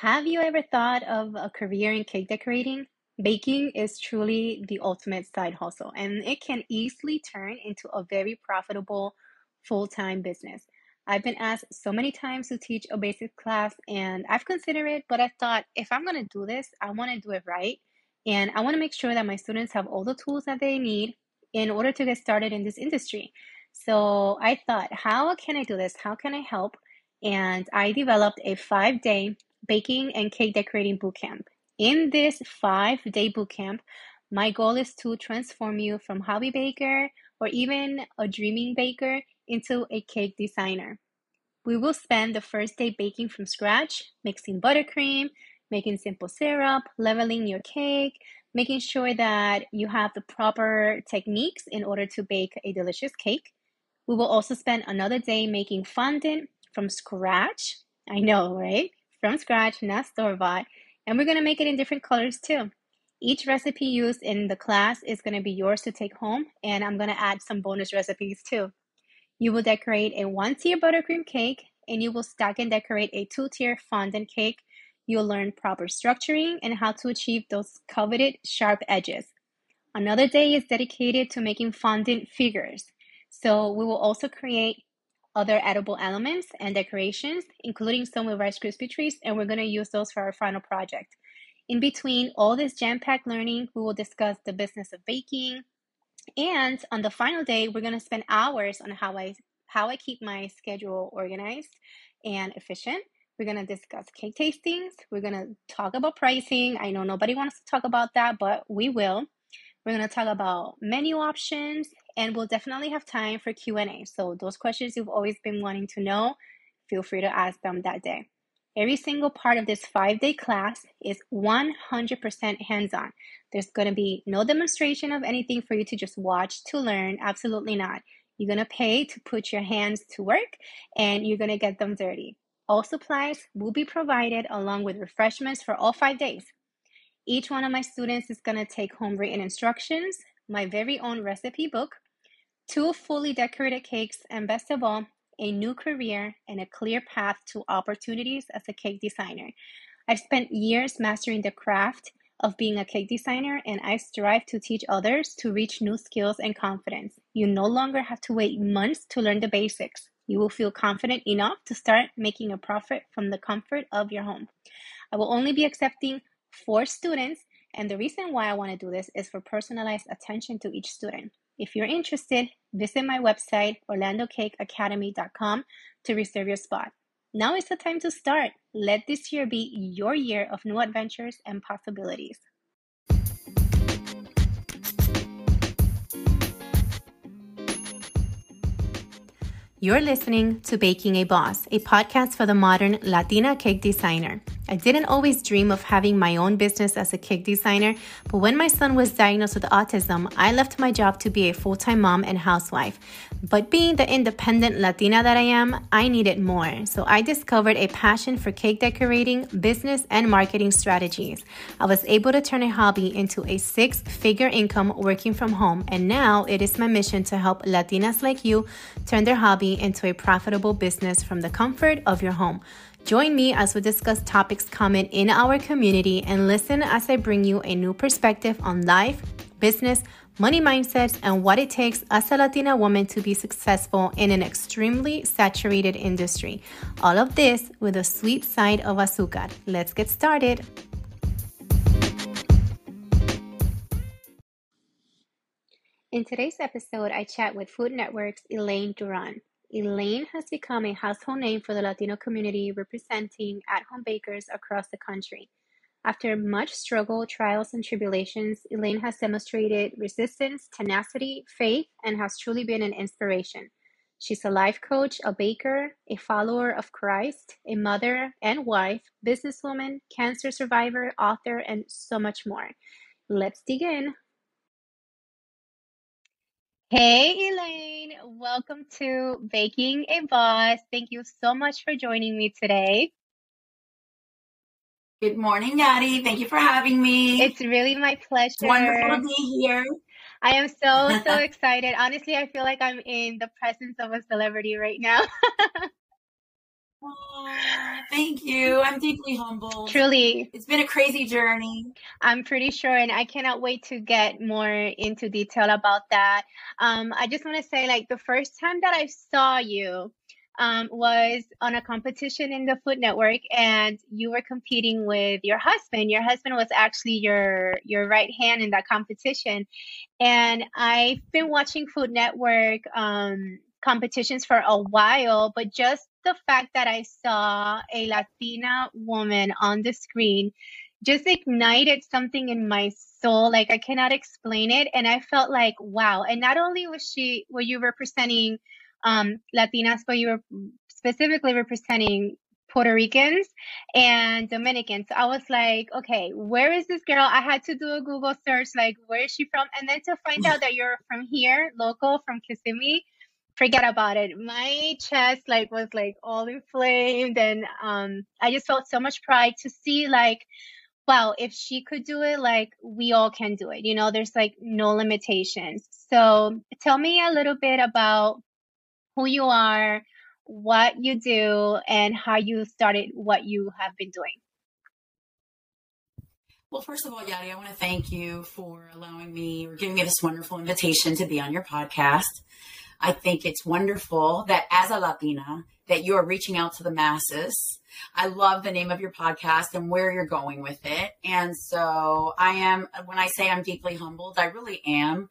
Have you ever thought of a career in cake decorating? Baking is truly the ultimate side hustle, and it can easily turn into a very profitable full time business. I've been asked so many times to teach a basic class, and I've considered it, but I thought if I'm to do this, I want to do it right. And I want to make sure that my students have all the tools that they need in order to get started in this industry. So I thought, how can I do this? How can I help? And I developed a five day baking and cake decorating bootcamp. In this five day bootcamp, my goal is to transform you from hobby baker or even a dreaming baker into a cake designer. We will spend the first day baking from scratch, mixing buttercream, making simple syrup, leveling your cake, making sure that you have the proper techniques in order to bake a delicious cake. We will also spend another day making fondant from scratch. I know, right? From scratch, not store bought. And we're going to make it in different colors too. Each recipe used in the class is going to be yours to take home, and I'm going to add some bonus recipes too. You will decorate a one tier buttercream cake, and you will stack and decorate a two tier fondant cake. You'll learn proper structuring and how to achieve those coveted sharp edges. Another day is dedicated to making fondant figures. So we will also create other edible elements and decorations, including some with Rice Krispie treats, and we're going to use those for our final project. In between all this jam packed learning, we will discuss the business of baking. And on the final day, we're going to spend hours on how I how I keep my schedule organized and efficient. We're going to discuss cake tastings. We're going to talk about pricing. I know nobody wants to talk about that, but we will. We're going to talk about menu options and we'll definitely have time for Q&A. So those questions you've always been wanting to know, feel free to ask them that day. Every single part of this five day class is 100% hands on. There's going to be no demonstration of anything for you to just watch to learn. Absolutely not. You're going to pay to put your hands to work and you're going to get them dirty. All supplies will be provided along with refreshments for all five days. Each one of my students is going to take home written instructions, my very own recipe book, two fully decorated cakes, and best of all, a new career and a clear path to opportunities as a cake designer. I've spent years mastering the craft of being a cake designer, and I strive to teach others to reach new skills and confidence. You no longer have to wait months to learn the basics. You will feel confident enough to start making a profit from the comfort of your home. I will only be accepting four students, and the reason why I want to do this is for personalized attention to each student. If you're interested, visit my website, orlandocakeacademy.com, to reserve your spot. Now is the time to start. Let this year be your year of new adventures and possibilities. You're listening to Baking a Boss, a podcast for the modern Latina cake designer. I didn't always dream of having my own business as a cake designer, but when my son was diagnosed with autism, I left my job to be a full time mom and housewife. But being the independent Latina that I am, I needed more. So I discovered a passion for cake decorating, business, and marketing strategies. I was able to turn a hobby into a six figure income working from home, and now it is my mission to help Latinas like you turn their hobby into a profitable business from the comfort of your home. Join me as we discuss topics common in our community and listen as I bring you a new perspective on life, business, money mindsets, and what it takes as a Latina woman to be successful in an extremely saturated industry. All of this with a sweet side of azúcar. Let's get started. In today's episode, I chat with Food Network's Elaine Duran. Elaine has become a household name for the Latino community, representing at home bakers across the country. After much struggle, trials, and tribulations, Elaine has demonstrated resistance, tenacity, faith, and has truly been an inspiration. She's a life coach, a baker, a follower of Christ, a mother and wife, businesswoman, cancer survivor, author, and so much more. Let's dig in. Hey, Elaine, welcome to Baking a Boss. Thank you so much for joining me today. Good morning, Yadi. Thank you for having me. It's really my pleasure. Wonderful to be here. I am so, so excited. Honestly, I feel like I'm in the presence of a celebrity right now. thank you. I'm deeply humbled. Truly. It's been a crazy journey. I'm pretty sure, and I cannot wait to get more into detail about that. Um, I just want to say, like, the first time that I saw you um, was on a competition in the Food Network, and you were competing with your husband. Your husband was actually your your right hand in that competition, and I've been watching Food Network um, competitions for a while, but just the fact that I saw a Latina woman on the screen just ignited something in my soul. Like I cannot explain it. And I felt like, wow. And not only was she, were you representing um, Latinas, but you were specifically representing Puerto Ricans and Dominicans. So I was like, okay, where is this girl? I had to do a Google search, like, where is she from? And then to find out that you're from here, local, from Kissimmee, forget about it. My chest like was like all inflamed and um I just felt so much pride to see like wow, if she could do it, like we all can do it. You know, there's like no limitations. So tell me a little bit about who you are, what you do, and how you started what you have been doing. Well, first of all, Yadi, I want to thank you for allowing me or giving me this wonderful invitation to be on your podcast. I think it's wonderful that as a Latina, that you are reaching out to the masses. I love the name of your podcast and where you're going with it. And so I am, when I say I'm deeply humbled, I really am.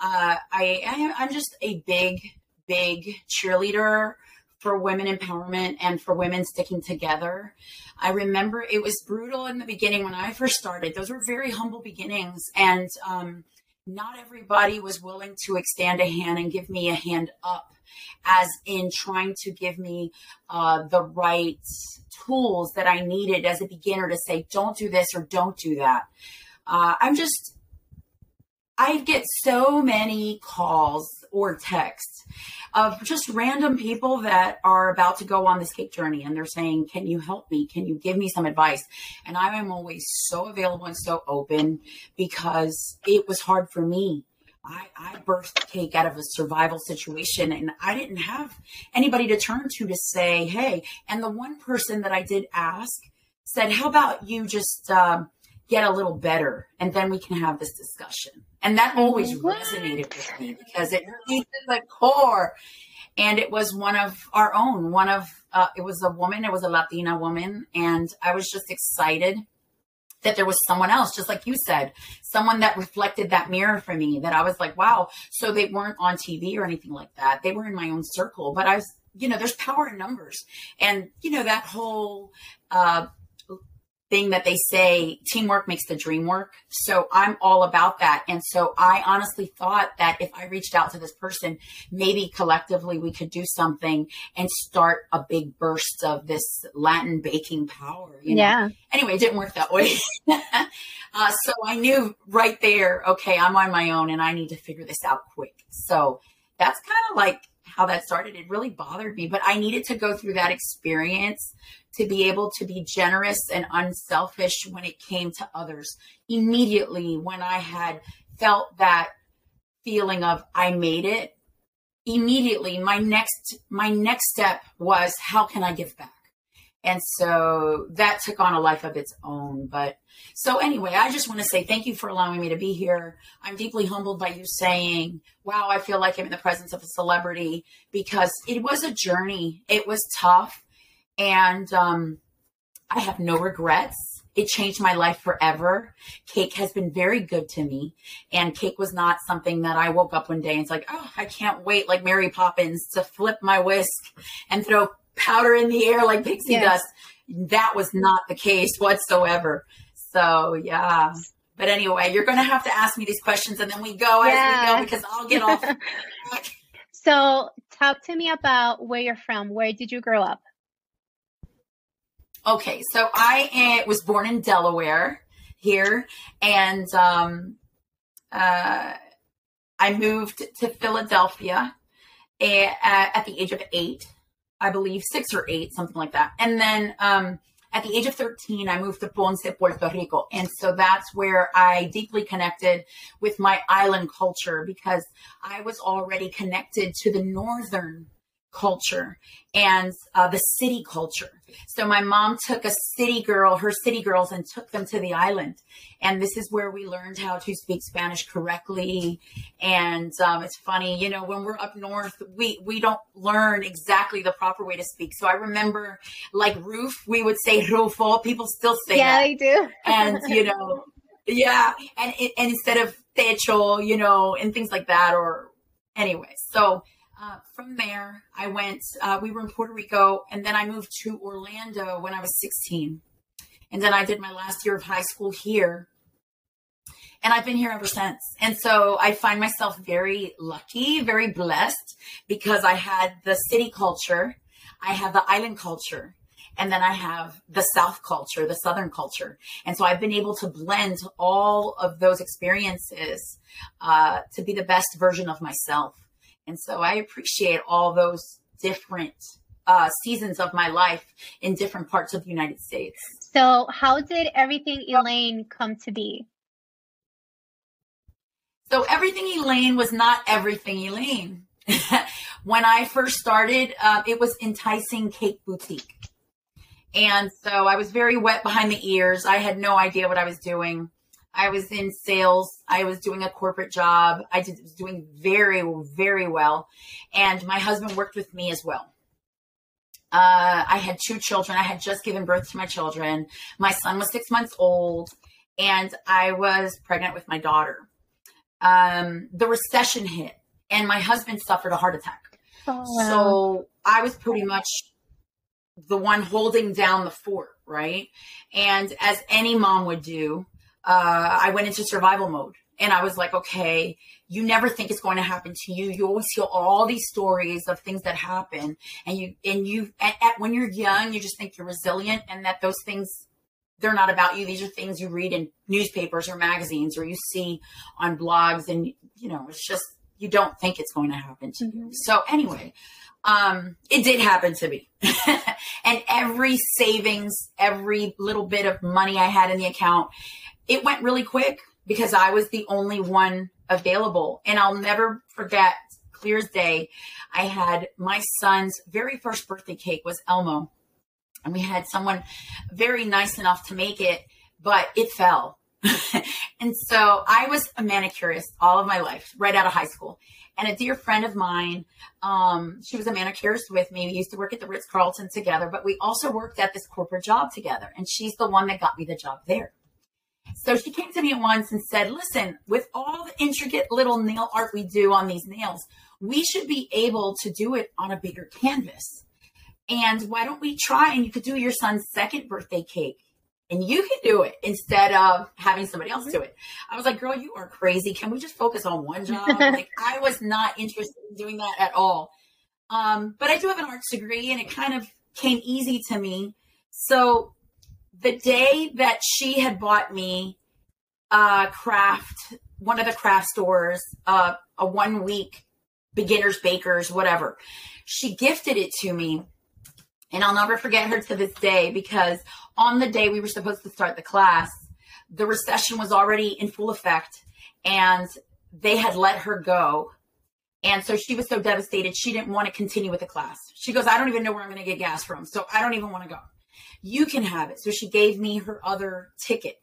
Uh, I, I am, I'm just a big, big cheerleader for women empowerment and for women sticking together. I remember it was brutal in the beginning when I first started. Those were very humble beginnings. And, um, not everybody was willing to extend a hand and give me a hand up, as in trying to give me uh, the right tools that I needed as a beginner to say, don't do this or don't do that. Uh, I'm just I get so many calls or texts of just random people that are about to go on this cake journey and they're saying, Can you help me? Can you give me some advice? And I am always so available and so open because it was hard for me. I, I birthed cake out of a survival situation and I didn't have anybody to turn to to say, Hey, and the one person that I did ask said, How about you just, um, get a little better and then we can have this discussion. And that always resonated with me because it to the core. And it was one of our own, one of, uh, it was a woman, it was a Latina woman. And I was just excited that there was someone else, just like you said, someone that reflected that mirror for me that I was like, wow. So they weren't on TV or anything like that. They were in my own circle, but I was, you know, there's power in numbers. And, you know, that whole, uh, thing that they say teamwork makes the dream work. So I'm all about that. And so I honestly thought that if I reached out to this person, maybe collectively we could do something and start a big burst of this Latin baking power. You know? Yeah. Anyway, it didn't work that way. uh, so I knew right there, okay, I'm on my own and I need to figure this out quick. So that's kind of like how that started. It really bothered me, but I needed to go through that experience to be able to be generous and unselfish when it came to others. Immediately, when I had felt that feeling of I made it, immediately my next my next step was how can I give back? And so that took on a life of its own. But so anyway, I just want to say thank you for allowing me to be here. I'm deeply humbled by you saying, wow, I feel like I'm in the presence of a celebrity because it was a journey. It was tough. And um, I have no regrets. It changed my life forever. Cake has been very good to me. And cake was not something that I woke up one day and it's like, oh, I can't wait, like Mary Poppins, to flip my whisk and throw powder in the air like pixie yes. dust. That was not the case whatsoever. So, yeah. But anyway, you're going to have to ask me these questions and then we go yes. as we go because I'll get off. so, talk to me about where you're from. Where did you grow up? Okay, so I uh, was born in Delaware here, and um, uh, I moved to Philadelphia at, at, the age of eight, I believe, six or eight, something like that. And then um, at the age of 13, I moved to Ponce, Puerto Rico. And so that's where I deeply connected with my island culture because I was already connected to the northern culture and uh, the city culture. So my mom took a city girl, her city girls, and took them to the island. And this is where we learned how to speak Spanish correctly. And um, it's funny, you know, when we're up north, we we don't learn exactly the proper way to speak. So I remember, like roof, we would say rufo. People still say yeah, that. they do. and you know, yeah, and and instead of techo, you know, and things like that, or anyway. So uh, from there, I went, uh, we were in Puerto Rico, and then I moved to Orlando when I was 16. And then I did my last year of high school here. And I've been here ever since. And so I find myself very lucky, very blessed because I had the city culture, I have the island culture, and then I have the South culture, the Southern culture. And so I've been able to blend all of those experiences uh, to be the best version of myself. And so I appreciate all those different uh, seasons of my life in different parts of the United States. So, how did everything Elaine come to be? So, everything Elaine was not everything Elaine. when I first started, uh, it was Enticing Cake Boutique. And so I was very wet behind the ears. I had no idea what I was doing. I was in sales. I was doing a corporate job. I did, was doing very, very well. And my husband worked with me as well. Uh, I had two children. I had just given birth to my children. My son was six months old, and I was pregnant with my daughter. Um, the recession hit, and my husband suffered a heart attack. Oh, wow. So I was pretty much the one holding down the fort, right? And as any mom would do, uh, I went into survival mode. And I was like, okay, you never think it's going to happen to you. You always hear all these stories of things that happen, and you and you at, at, when you're young, you just think you're resilient, and that those things they're not about you. These are things you read in newspapers or magazines, or you see on blogs, and you know, it's just you don't think it's going to happen to mm-hmm. you. So anyway, um, it did happen to me. and every savings, every little bit of money I had in the account, it went really quick because I was the only one available. And I'll never forget, clear as day, I had my son's very first birthday cake was Elmo. And we had someone very nice enough to make it, but it fell. and so I was a manicurist all of my life, right out of high school. And a dear friend of mine, um, she was a manicurist with me. We used to work at the Ritz Carlton together, but we also worked at this corporate job together. And she's the one that got me the job there. So she came to me at once and said, Listen, with all the intricate little nail art we do on these nails, we should be able to do it on a bigger canvas. And why don't we try and you could do your son's second birthday cake and you can do it instead of having somebody else do it. I was like, girl, you are crazy. Can we just focus on one job? like I was not interested in doing that at all. Um, but I do have an arts degree and it kind of came easy to me. So the day that she had bought me a craft, one of the craft stores, uh, a one week beginners bakers, whatever, she gifted it to me. And I'll never forget her to this day because on the day we were supposed to start the class, the recession was already in full effect and they had let her go. And so she was so devastated, she didn't want to continue with the class. She goes, I don't even know where I'm going to get gas from. So I don't even want to go you can have it. So she gave me her other ticket.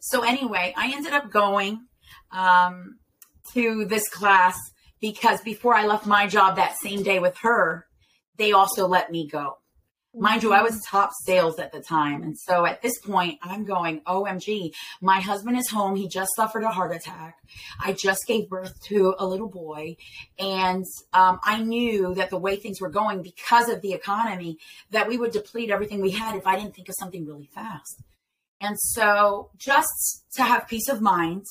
So anyway, I ended up going um, to this class because before I left my job that same day with her, they also let me go. Mind you, I was top sales at the time. And so at this point, I'm going, OMG, my husband is home. He just suffered a heart attack. I just gave birth to a little boy. And um, I knew that the way things were going because of the economy, that we would deplete everything we had if I didn't think of something really fast. And so just to have peace of mind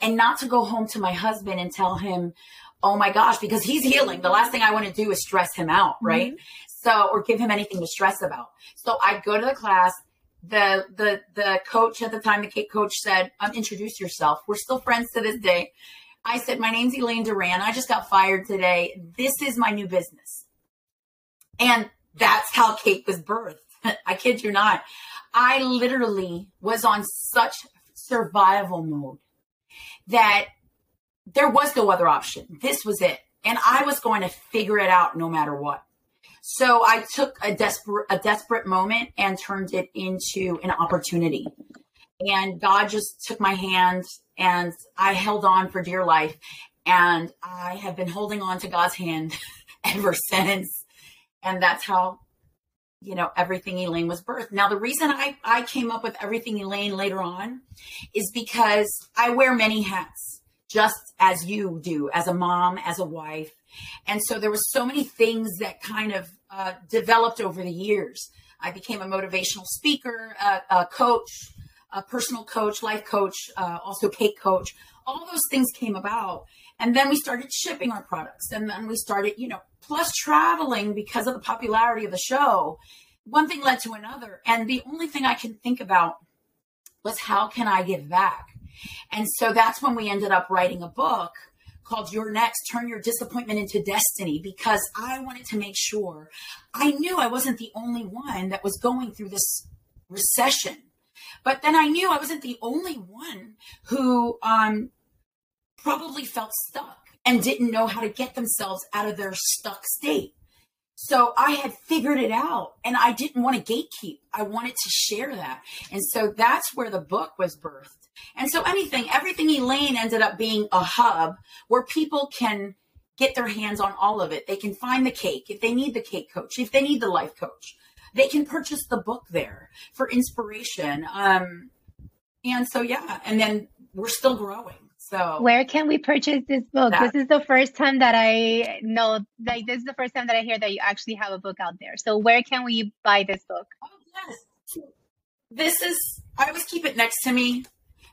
and not to go home to my husband and tell him, oh my gosh, because he's healing. The last thing I want to do is stress him out, right? Mm-hmm. So, or give him anything to stress about. So I'd go to the class. The, the, the coach at the time, the cake coach said, um, introduce yourself. We're still friends to this day. I said, my name's Elaine Duran. I just got fired today. This is my new business. And that's how Cake was birthed. I kid you not. I literally was on such survival mode that there was no other option. This was it. And I was going to figure it out no matter what. So I took a desperate a desperate moment and turned it into an opportunity. And God just took my hand and I held on for dear life. And I have been holding on to God's hand ever since. And that's how, you know, everything Elaine was birthed. Now, the reason I, I came up with everything Elaine later on is because I wear many hats, just as you do, as a mom, as a wife. And so there was so many things that kind of uh, developed over the years. I became a motivational speaker, a, a coach, a personal coach, life coach, uh, also cake coach. All those things came about. And then we started shipping our products. And then we started, you know, plus traveling because of the popularity of the show. One thing led to another. And the only thing I can think about was how can I give back? And so that's when we ended up writing a book called You're Next Turn Your Disappointment into Destiny because I wanted to make sure I knew I wasn't the only one that was going through this recession. But then I knew I wasn't the only one who um, probably felt stuck and didn't know how to get themselves out of their stuck state. So I had figured it out and I didn't want to gatekeep. I wanted to share that. And so that's where the book was birthed. And so anything, everything Elaine ended up being a hub where people can get their hands on all of it. They can find the cake if they need the cake coach, if they need the life coach. They can purchase the book there for inspiration. Um, and so, yeah, and then we're still growing. So where can we purchase this book? That, this is the first time that I know like this is the first time that I hear that you actually have a book out there. So where can we buy this book? Oh yes. This is I always keep it next to me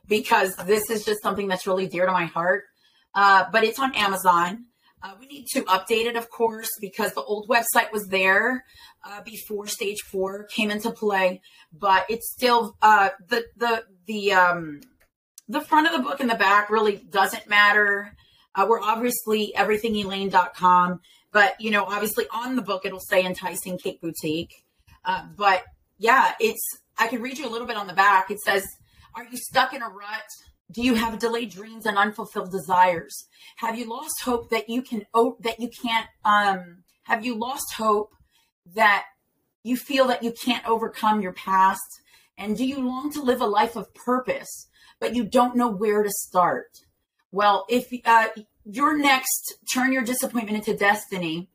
because this is just something that's really dear to my heart. Uh, but it's on Amazon. Uh, we need to update it, of course, because the old website was there uh, before Stage Four came into play. But it's still uh, the the the um, the front of the book and the back really doesn't matter. Uh, we're obviously everythingelaine.com, but you know, obviously on the book it'll say enticing cake boutique. Uh, but yeah, it's I can read you a little bit on the back. It says, "Are you stuck in a rut? Do you have delayed dreams and unfulfilled desires? Have you lost hope that you can oh, that you can't um have you lost hope that you feel that you can't overcome your past? And do you long to live a life of purpose? but you don't know where to start. Well, if uh, you're next, turn your disappointment into destiny.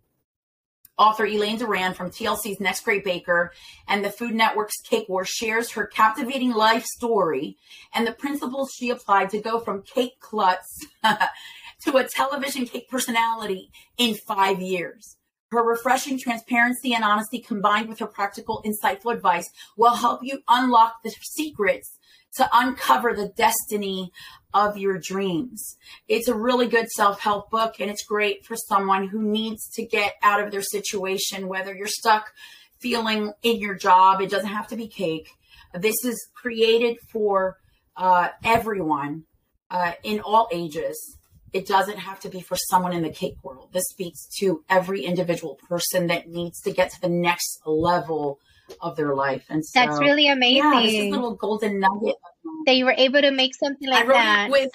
Author Elaine Duran from TLC's Next Great Baker and the Food Network's Cake War shares her captivating life story and the principles she applied to go from cake klutz to a television cake personality in five years. Her refreshing transparency and honesty combined with her practical, insightful advice will help you unlock the secrets to uncover the destiny of your dreams. It's a really good self help book and it's great for someone who needs to get out of their situation, whether you're stuck feeling in your job, it doesn't have to be cake. This is created for uh, everyone uh, in all ages. It doesn't have to be for someone in the cake world. This speaks to every individual person that needs to get to the next level of their life. And so, that's really amazing. Yeah, this is little golden nugget. That you were able to make something like that. With,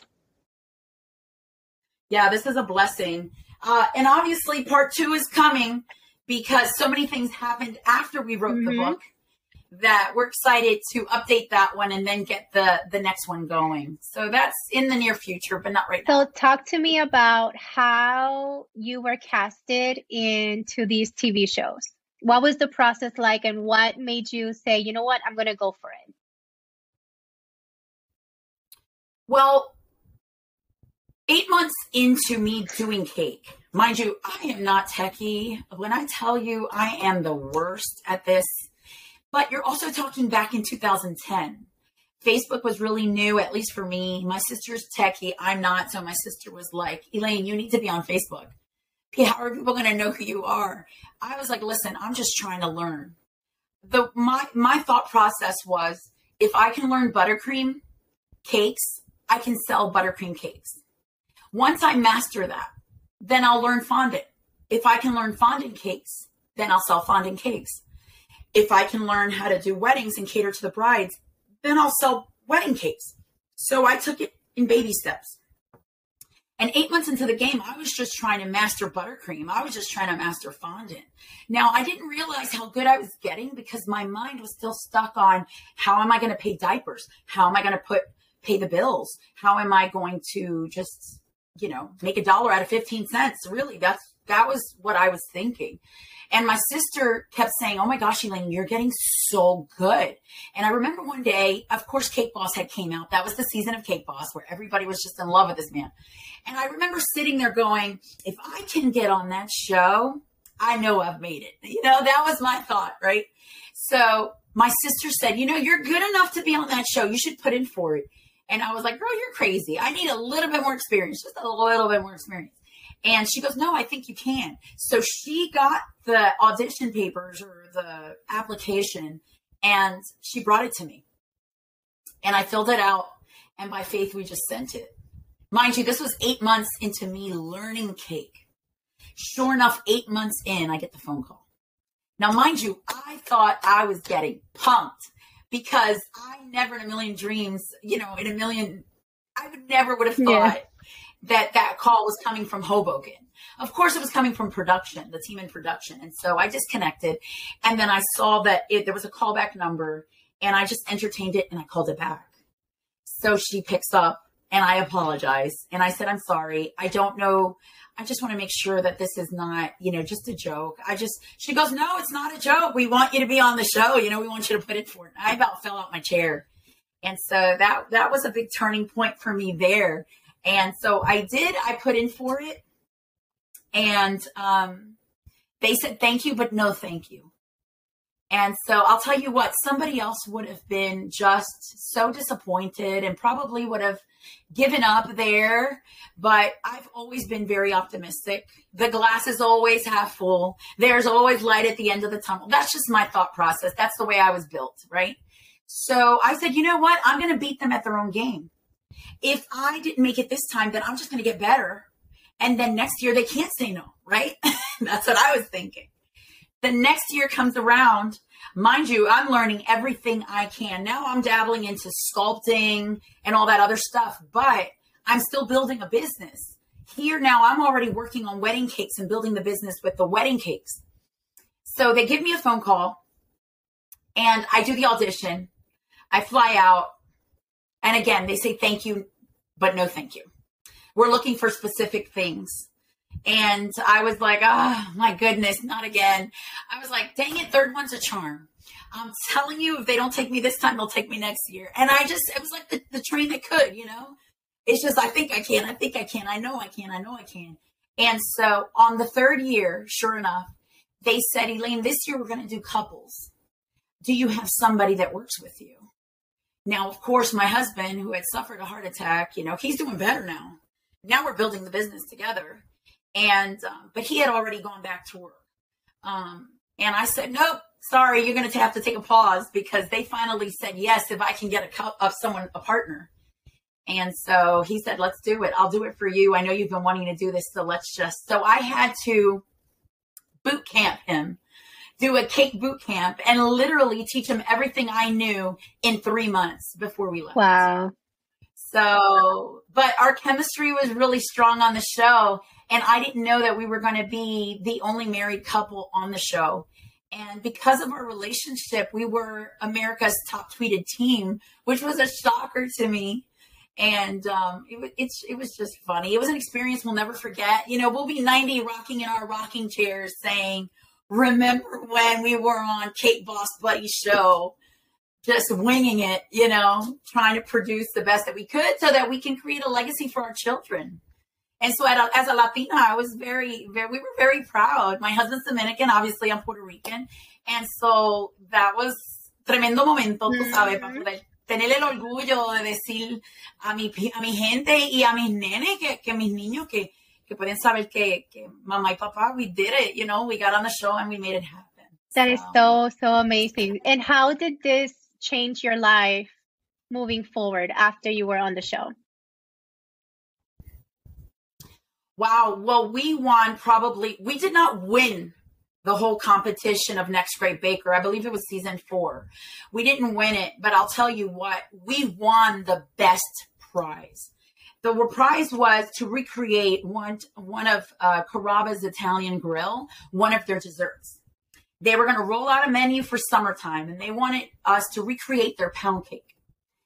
yeah, this is a blessing. Uh, and obviously, part two is coming because so many things happened after we wrote mm-hmm. the book that we're excited to update that one and then get the the next one going. So that's in the near future, but not right now. So talk to me about how you were casted into these TV shows what was the process like and what made you say you know what? I'm going to go for it well eight months into me doing cake mind you i am not techie. When i tell you i am the worst at this but you're also talking back in 2010 facebook was really new at least for me. My sister's techie. I'm not. So my sister was like elaine you need to be on facebook how are people going to know who you are? I was like, listen, I'm just trying to learn. The my my thought process was if I can learn buttercream cakes, I can sell buttercream cakes. Once I master that, then I'll learn fondant. If I can learn fondant cakes, then I'll sell fondant cakes. If I can learn how to do weddings and cater to the brides, then I'll sell wedding cakes. So I took it in baby steps. And eight months into the game, I was just trying to master buttercream. I was just trying to master fondant. Now, I didn't realize how good I was getting because my mind was still stuck on how am I going to pay diapers? How am I going to put pay the bills? How am I going to just, you know, make a dollar out of 15 cents? Really, that's that was what I was thinking. And my sister kept saying, Oh my gosh, Elaine, you're getting so good. And I remember one day, of course, Cake Boss had came out. That was the season of Cake Boss where everybody was just in love with this man. And I remember sitting there going, if I can get on that show, I know I've made it. You know, that was my thought, right? So my sister said, you know, you're good enough to be on that show. You should put in for it. And I was like, girl, you're crazy. I need a little bit more experience, just a little bit more experience. And she goes, No, I think you can. So she got the audition papers or the application and she brought it to me. And I filled it out. And by faith, we just sent it. Mind you, this was eight months into me learning cake. Sure enough, eight months in, I get the phone call. Now, mind you, I thought I was getting pumped because I never in a million dreams, you know, in a million, I would never would have thought yeah that that call was coming from Hoboken. Of course, it was coming from production, the team in production. And so I disconnected. And then I saw that it, there was a callback number and I just entertained it and I called it back. So she picks up and I apologize. And I said, I'm sorry. I don't know. I just want to make sure that this is not, you know, just a joke. I just, she goes, no, it's not a joke. We want you to be on the show. You know, we want you to put it for it. I about fell out my chair. And so that, that was a big turning point for me there. And so I did, I put in for it. And um, they said, thank you, but no thank you. And so I'll tell you what, somebody else would have been just so disappointed and probably would have given up there. But I've always been very optimistic. The glass is always half full. There's always light at the end of the tunnel. That's just my thought process. That's the way I was built, right? So I said, you know what? I'm going to beat them at their own game if I didn't make it this time, then I'm just going to get better. And then next year they can't say no, right? That's what I was thinking. The next year comes around. Mind you, I'm learning everything I can. Now I'm dabbling into sculpting and all that other stuff, but I'm still building a business. Here now, I'm already working on wedding cakes and building the business with the wedding cakes. So they give me a phone call and I do the audition. I fly out and again, they say thank you, but no thank you. We're looking for specific things. And I was like, oh my goodness, not again. I was like, dang it, third one's a charm. I'm telling you, if they don't take me this time, they'll take me next year. And I just, it was like the, the train that could, you know? It's just, I think I can, I think I can, I know I can, I know I can. And so on the third year, sure enough, they said, Elaine, this year we're going to do couples. Do you have somebody that works with you? Now, of course, my husband, who had suffered a heart attack, you know, he's doing better now. Now we're building the business together. And, um, but he had already gone back to work. Um, and I said, nope, sorry, you're going to have to take a pause because they finally said yes if I can get a cup of someone, a partner. And so he said, let's do it. I'll do it for you. I know you've been wanting to do this. So let's just, so I had to boot camp him do a cake boot camp and literally teach him everything I knew in three months before we left. Wow. So, but our chemistry was really strong on the show. And I didn't know that we were going to be the only married couple on the show. And because of our relationship, we were America's top tweeted team, which was a shocker to me. And um, it, it's, it was just funny. It was an experience we'll never forget. You know, we'll be 90 rocking in our rocking chairs saying, remember when we were on Cake Boss Buddy show, just winging it, you know, trying to produce the best that we could so that we can create a legacy for our children. And so a, as a Latina, I was very, very, we were very proud. My husband's Dominican, obviously I'm Puerto Rican. And so that was tremendo momento, tú sabes, para mm-hmm. poder tener el orgullo de decir a mi, a mi gente y a mis nenes, que, que mis niños, que, que pueden saber que, que mamá y papá, we did it, you know, we got on the show and we made it happen. That is so, so amazing. And how did this change your life moving forward after you were on the show? Wow. Well, we won probably, we did not win the whole competition of Next Great Baker. I believe it was season four. We didn't win it, but I'll tell you what, we won the best prize. The prize was to recreate one one of uh, Carrabba's Italian Grill, one of their desserts. They were going to roll out a menu for summertime, and they wanted us to recreate their pound cake.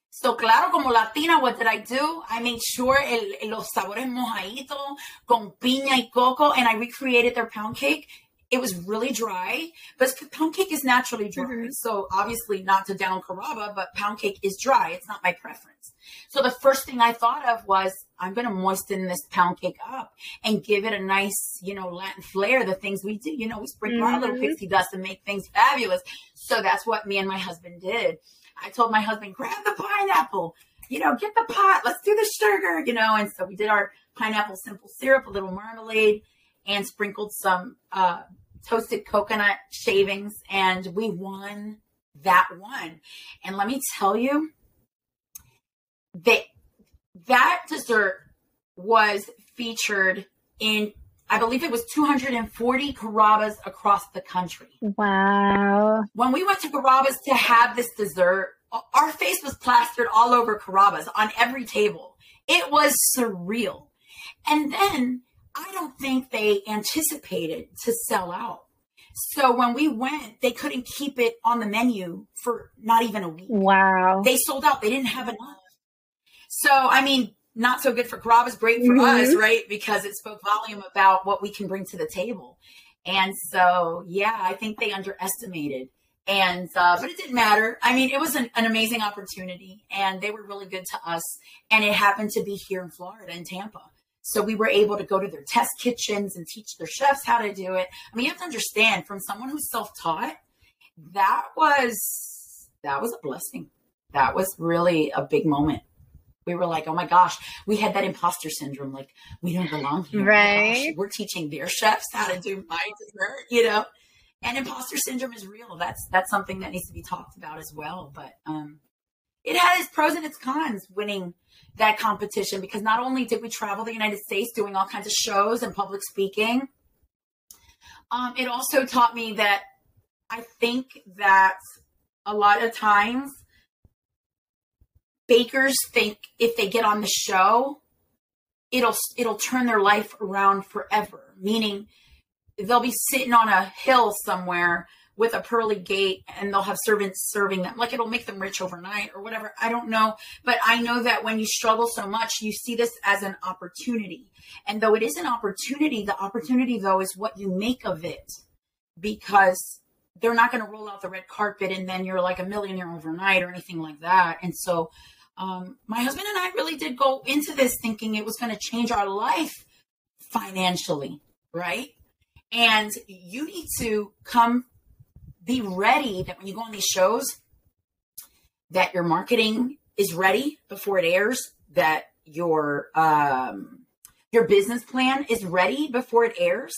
So, claro, como latina, what did I do? I made sure el, los sabores mojadito con piña y coco, and I recreated their pound cake. It was really dry, but pound cake is naturally dry. Mm-hmm. So obviously not to down Carrabba, but pound cake is dry. It's not my preference. So the first thing I thought of was I'm going to moisten this pound cake up and give it a nice, you know, Latin flair. The things we do, you know, we sprinkle mm-hmm. our little pixie dust and make things fabulous. So that's what me and my husband did. I told my husband, grab the pineapple, you know, get the pot, let's do the sugar, you know. And so we did our pineapple simple syrup, a little marmalade, and sprinkled some uh, toasted coconut shavings, and we won that one. And let me tell you, that that dessert was featured in I believe it was 240 Carrabbas across the country. Wow. When we went to Carrabbas to have this dessert, our face was plastered all over Carrabbas on every table. It was surreal. And then I don't think they anticipated to sell out. So when we went, they couldn't keep it on the menu for not even a week. Wow. They sold out. They didn't have enough. So, I mean, not so good for Carrabba's, great for mm-hmm. us, right? Because it spoke volume about what we can bring to the table. And so, yeah, I think they underestimated. And, uh, but it didn't matter. I mean, it was an, an amazing opportunity and they were really good to us. And it happened to be here in Florida, in Tampa. So we were able to go to their test kitchens and teach their chefs how to do it. I mean, you have to understand from someone who's self-taught, that was, that was a blessing. That was really a big moment we were like, oh my gosh, we had that imposter syndrome. Like, we don't belong here. Right. Oh we're teaching their chefs how to do my dessert, you know? And imposter syndrome is real. That's that's something that needs to be talked about as well. But um, it has its pros and its cons winning that competition because not only did we travel the United States doing all kinds of shows and public speaking, um, it also taught me that I think that a lot of times bakers think if they get on the show, it'll it'll turn their life around forever. Meaning they'll be sitting on a hill somewhere with a pearly gate and they'll have servants serving them. Like it'll make them rich overnight or whatever. I don't know. But i know that when you struggle so much you see this as an opportunity. And though it is an opportunity the opportunity though is what you make of it. Because they're not going to roll out the red carpet and then you're like a millionaire overnight or anything like that. And so um, my husband and I really did go into this thinking it was going to change our life financially, right? And you need to come be ready that when you go on these shows, that your marketing is ready before it airs, that your um, your business plan is ready before it airs,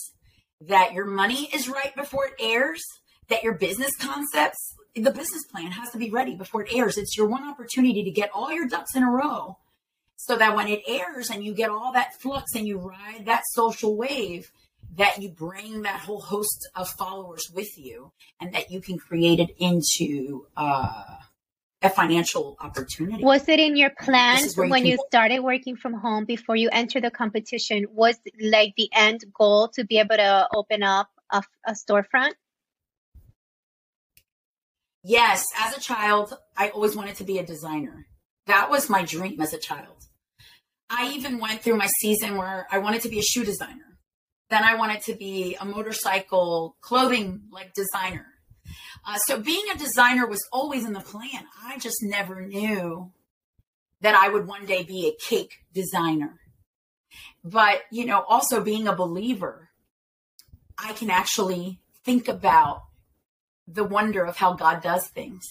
that your money is right before it airs, that your business concepts the business plan has to be ready before it airs. It's your one opportunity to get all your ducks in a row so that when it airs and you get all that flux and you ride that social wave, that you bring that whole host of followers with you and that you can create it into uh, a financial opportunity. Was it in your plans when you, you started working from home before you enter the competition? Was like the end goal to be able to open up a, a storefront? Yes, as a child, I always wanted to be a designer. That was my dream as a child. I even went through my season where I wanted to be a shoe designer. Then I wanted to be a motorcycle clothing like designer. Uh, so being a designer was always in the plan. I just never knew that I would one day be a cake designer. But, you know, also being a believer, I can actually think about the wonder of how God does things.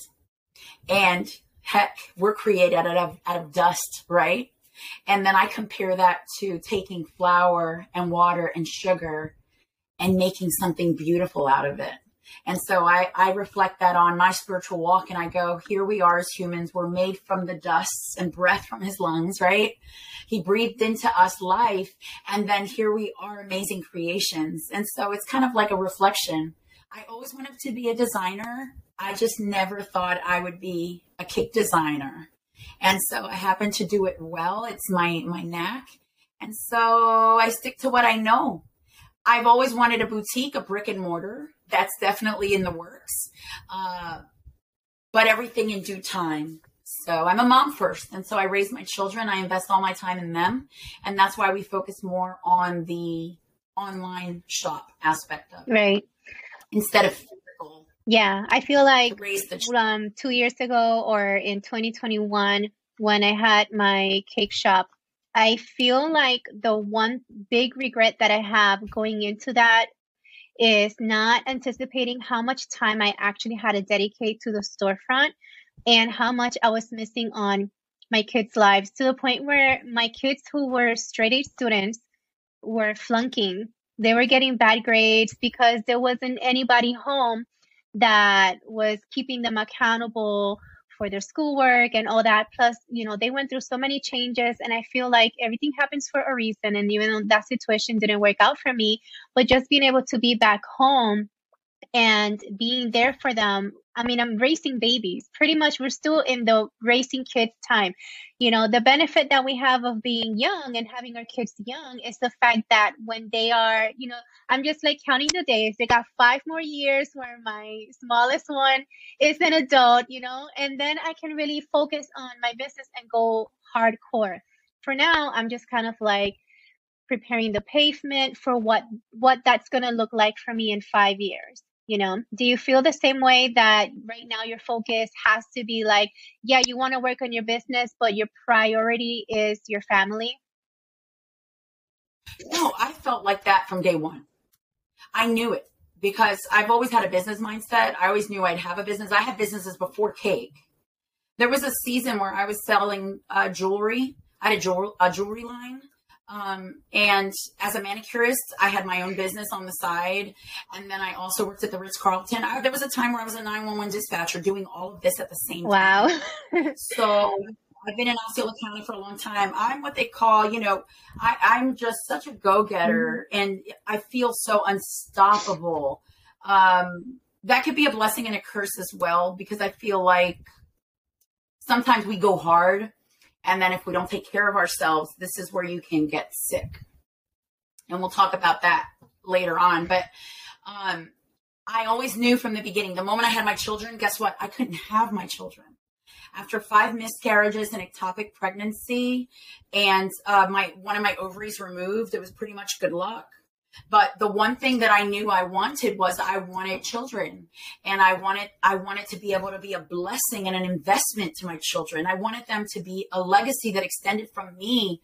And heck, we're created out of, out of dust, right? And then I compare that to taking flour and water and sugar and making something beautiful out of it. And so I, I reflect that on my spiritual walk and I go, here we are as humans. We're made from the dust and breath from his lungs, right? He breathed into us life. And then here we are, amazing creations. And so it's kind of like a reflection I always wanted to be a designer. I just never thought I would be a cake designer. And so I happen to do it well. It's my my knack. And so I stick to what I know. I've always wanted a boutique, a brick and mortar. That's definitely in the works. Uh, but everything in due time. So I'm a mom first. And so I raise my children. I invest all my time in them. And that's why we focus more on the online shop aspect of it. Right. Instead of. Yeah. I feel like um, two years ago or in 2021, when I had my cake shop, I feel like the one big regret that I have going into that is not anticipating how much time I actually had to dedicate to the storefront and how much I was missing on my kids' lives to the point where my kids who were straight A students were flunking. They were getting bad grades because there wasn't anybody home that was keeping them accountable for their schoolwork and all that. Plus, you know, they went through so many changes, and I feel like everything happens for a reason. And even though that situation didn't work out for me, but just being able to be back home and being there for them I mean, I'm raising babies. Pretty much, we're still in the raising kids time. You know, the benefit that we have of being young and having our kids young is the fact that when they are, you know, I'm just like counting the days. They got five more years where my smallest one is an adult, you know, and then I can really focus on my business and go hardcore. For now, I'm just kind of like preparing the pavement for what what that's going to look like for me in 5 years you know do you feel the same way that right now your focus has to be like yeah you want to work on your business but your priority is your family? No i felt like that from day one. I knew it because i've always had a business mindset. I always knew i'd have a business. I had businesses before cake there was a season where i was selling uh, jewelry. I had a, jewel- a jewelry line um, and as a manicurist, I had my own business on the side. And then I also worked at the Ritz Carlton. There was a time where I was a 911 dispatcher doing all of this at the same wow. time. Wow. so I've been in Osceola County for a long time. I'm what they call, you know, I, am just such a go getter mm-hmm. and I feel so unstoppable. Um, that could be a blessing and a curse as well because I feel like sometimes we go hard and then if we don't take care of ourselves, this is where you can get sick. And we'll talk about that later on. But um, I always knew from the beginning, the moment I had my children, guess what? I couldn't have my children. After five miscarriages and ectopic pregnancy, and uh, my one of my ovaries removed, it was pretty much good luck. But the one thing that I knew I wanted was I wanted children and I wanted I wanted to be able to be a blessing and an investment to my children. I wanted them to be a legacy that extended from me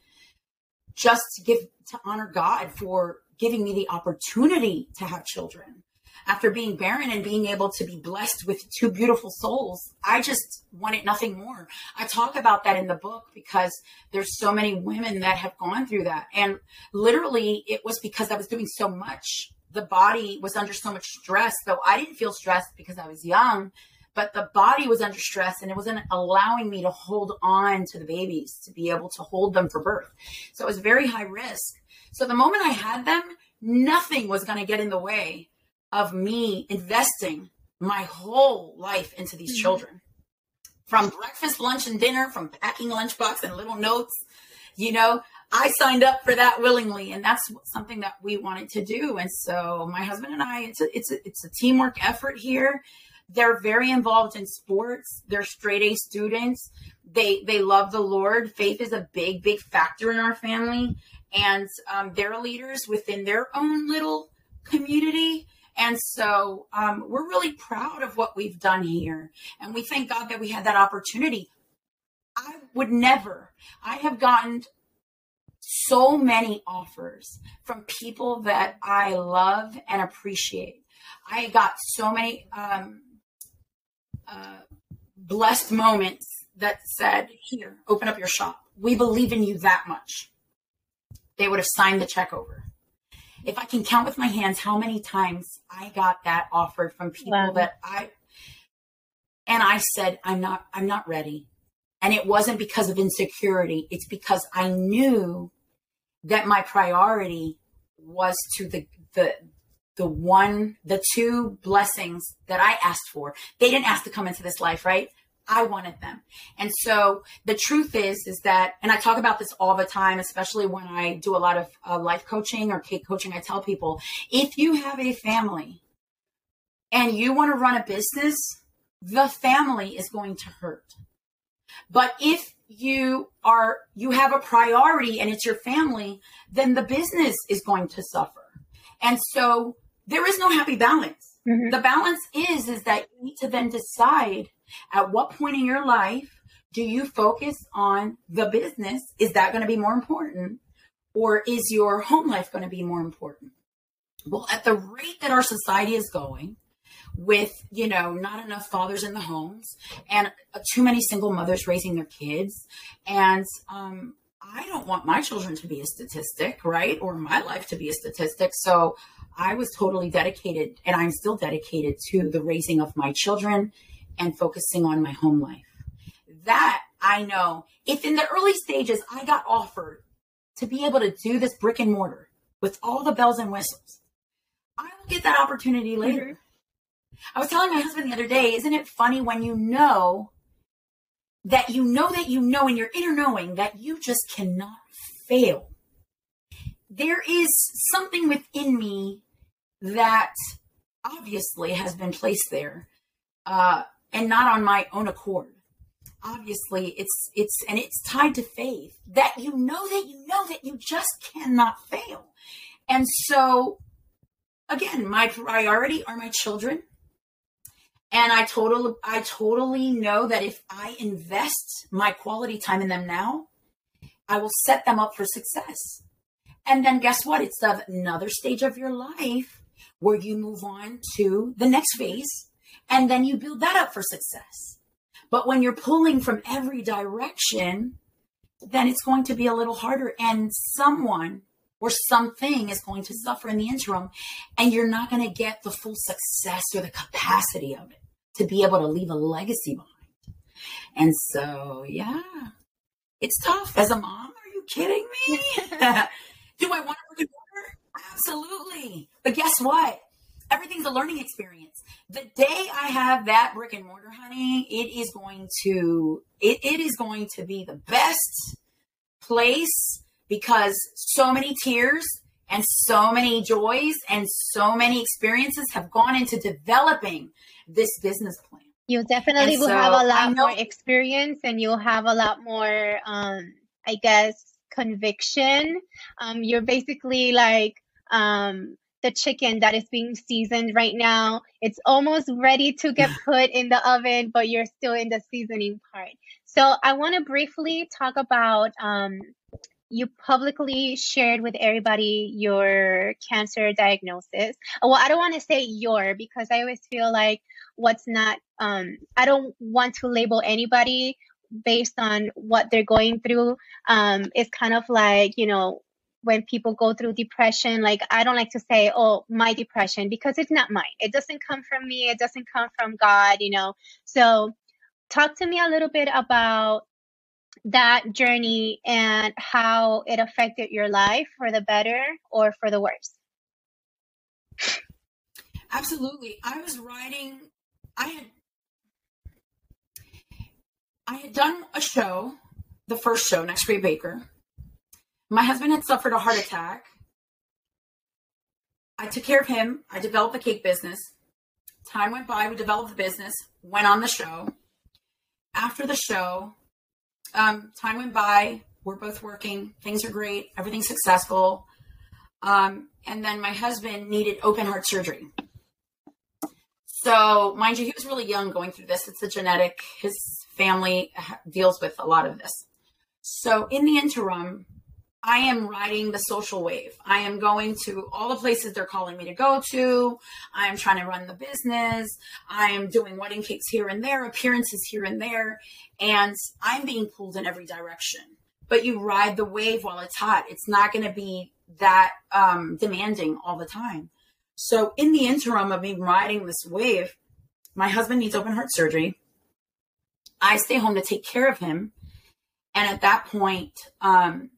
just to give to honor God for giving me the opportunity to have children after being barren and being able to be blessed with two beautiful souls, I just wanted nothing more. I talk about that in the book because there's so many women that have gone through that. And literally, it was because I was doing so much. The body was under so much stress, though I didn't feel stressed because I was young, but the body was under stress and it wasn't allowing me to hold on to the babies, to be able to hold them for birth. So it was very high risk. So the moment I had them, nothing was going to get in the way of me investing my whole life into these mm-hmm. children from breakfast, lunch, and dinner, from packing lunchbox and little notes. You know, I signed up for that willingly, and that's something that we wanted to do. And so, my husband and I, it's a, it's a, it's a teamwork effort here. They're very involved in sports. They're straight A students. They they love the Lord. Faith is a big big factor in our family, and um, they're leaders within their own little community and so um, we're really proud of what we've done here. And we thank God that we had that opportunity. I would never, I have gotten so many offers from people that I love and appreciate. I got so many um, uh, blessed moments that said, Here, open up your shop. We believe in you that much. They would have signed the check over if I can count with my hands how many times I got that offer from people wow. that I and I said I'm not I'm not ready. And it wasn't because of insecurity, it's because I knew that my priority was to the the the one the two blessings that I asked for. They didn't ask to come into this life, right? I wanted them. And so the truth is, is that, and I talk about this all the time, especially when I do a lot of uh, life coaching or cake coaching. I tell people, if you have a family and you want to run a business, the family is going to hurt. But if you are, you have a priority and it's your family, then the business is going to suffer. And so there is no happy balance. Mm-hmm. The balance is, is that you need to then decide at what point in your life do you focus on the business? Is that going to be more important? Or is your home life going to be more important? Well, at the rate that our society is going, with you know not enough fathers in the homes and uh, too many single mothers raising their kids and um, i don't want my children to be a statistic right or my life to be a statistic so i was totally dedicated and i'm still dedicated to the raising of my children and focusing on my home life that i know if in the early stages i got offered to be able to do this brick and mortar with all the bells and whistles i will get that opportunity later mm-hmm I was telling my husband the other day, isn't it funny when you know that you know that you know in your inner knowing that you just cannot fail? There is something within me that obviously has been placed there uh, and not on my own accord. Obviously it's it's and it's tied to faith. That you know that you know that you just cannot fail. And so again my priority are my children. And I totally, I totally know that if I invest my quality time in them now, I will set them up for success. And then guess what? It's another stage of your life where you move on to the next phase and then you build that up for success. But when you're pulling from every direction, then it's going to be a little harder and someone or something is going to suffer in the interim and you're not going to get the full success or the capacity of it to be able to leave a legacy behind. And so, yeah, it's tough as a mom. Are you kidding me? Do I want to brick and mortar? Absolutely. But guess what? Everything's a learning experience. The day I have that brick and mortar, honey, it is going to it, it is going to be the best place because so many tears and so many joys and so many experiences have gone into developing this business plan. You definitely and will so have a lot more experience and you'll have a lot more, um, I guess, conviction. Um, you're basically like um, the chicken that is being seasoned right now. It's almost ready to get put in the oven, but you're still in the seasoning part. So I want to briefly talk about um, you publicly shared with everybody your cancer diagnosis. Well, I don't want to say your because I always feel like what's not, um, I don't want to label anybody based on what they're going through. Um, it's kind of like, you know, when people go through depression, like I don't like to say, oh, my depression, because it's not mine. It doesn't come from me. It doesn't come from God, you know. So talk to me a little bit about that journey and how it affected your life for the better or for the worse. Absolutely. I was writing I had I had done a show, the first show, Next Great Baker. My husband had suffered a heart attack. I took care of him. I developed the cake business. Time went by. We developed the business. Went on the show. After the show, um, time went by. We're both working. Things are great. Everything's successful. Um, and then my husband needed open heart surgery. So, mind you, he was really young going through this. It's a genetic. His family deals with a lot of this. So, in the interim, I am riding the social wave. I am going to all the places they're calling me to go to. I am trying to run the business. I am doing wedding cakes here and there, appearances here and there, and I'm being pulled in every direction. But you ride the wave while it's hot. It's not going to be that um, demanding all the time. So in the interim of me riding this wave, my husband needs open heart surgery. I stay home to take care of him. And at that point, um,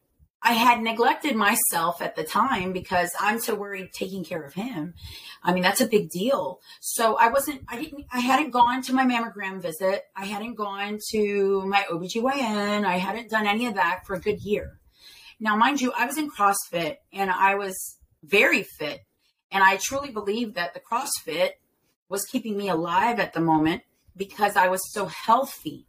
I had neglected myself at the time because I'm so worried taking care of him. I mean, that's a big deal. So I wasn't, I didn't, I hadn't gone to my mammogram visit. I hadn't gone to my OBGYN. I hadn't done any of that for a good year. Now, mind you, I was in CrossFit and I was very fit. And I truly believe that the CrossFit was keeping me alive at the moment because I was so healthy.